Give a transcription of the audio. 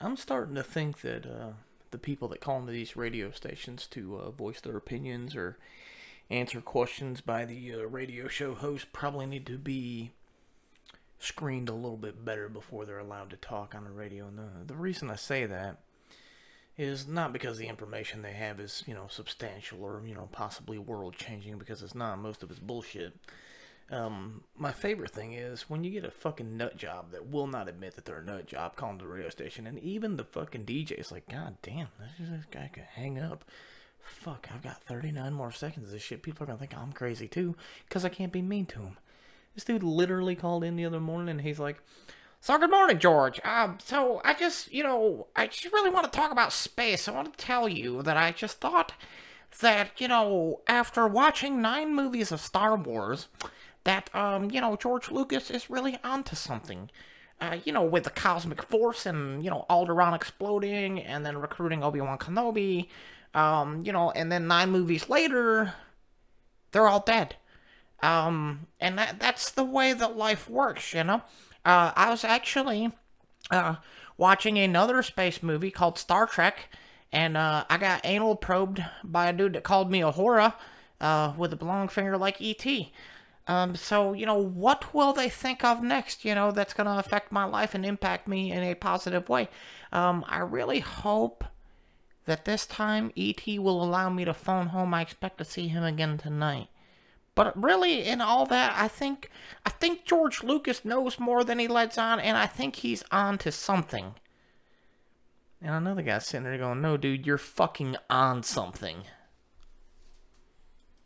I'm starting to think that uh, the people that call into these radio stations to uh, voice their opinions or answer questions by the uh, radio show host probably need to be screened a little bit better before they're allowed to talk on the radio. And the, the reason I say that is not because the information they have is, you know, substantial or, you know, possibly world changing, because it's not. Most of it's bullshit. Um, my favorite thing is when you get a fucking nut job that will not admit that they're a nut job calling the radio station, and even the fucking DJ is like, God damn, this, this guy could hang up. Fuck, I've got 39 more seconds of this shit. People are gonna think I'm crazy too, because I can't be mean to him. This dude literally called in the other morning and he's like, so good morning, George. Um, so I just, you know, I just really want to talk about space. I want to tell you that I just thought that, you know, after watching nine movies of Star Wars, that, um, you know, George Lucas is really onto something. Uh, you know, with the cosmic force and, you know, Alderaan exploding and then recruiting Obi-Wan Kenobi, um, you know, and then nine movies later, they're all dead. Um, and that, that's the way that life works, you know? Uh, I was actually uh, watching another space movie called Star Trek, and uh, I got anal probed by a dude that called me a hora uh, with a long finger like E.T. Um, so, you know, what will they think of next, you know, that's going to affect my life and impact me in a positive way? Um, I really hope that this time E.T. will allow me to phone home. I expect to see him again tonight. But really, in all that, I think I think George Lucas knows more than he lets on, and I think he's on to something. And another guy's sitting there going, "No, dude, you're fucking on something."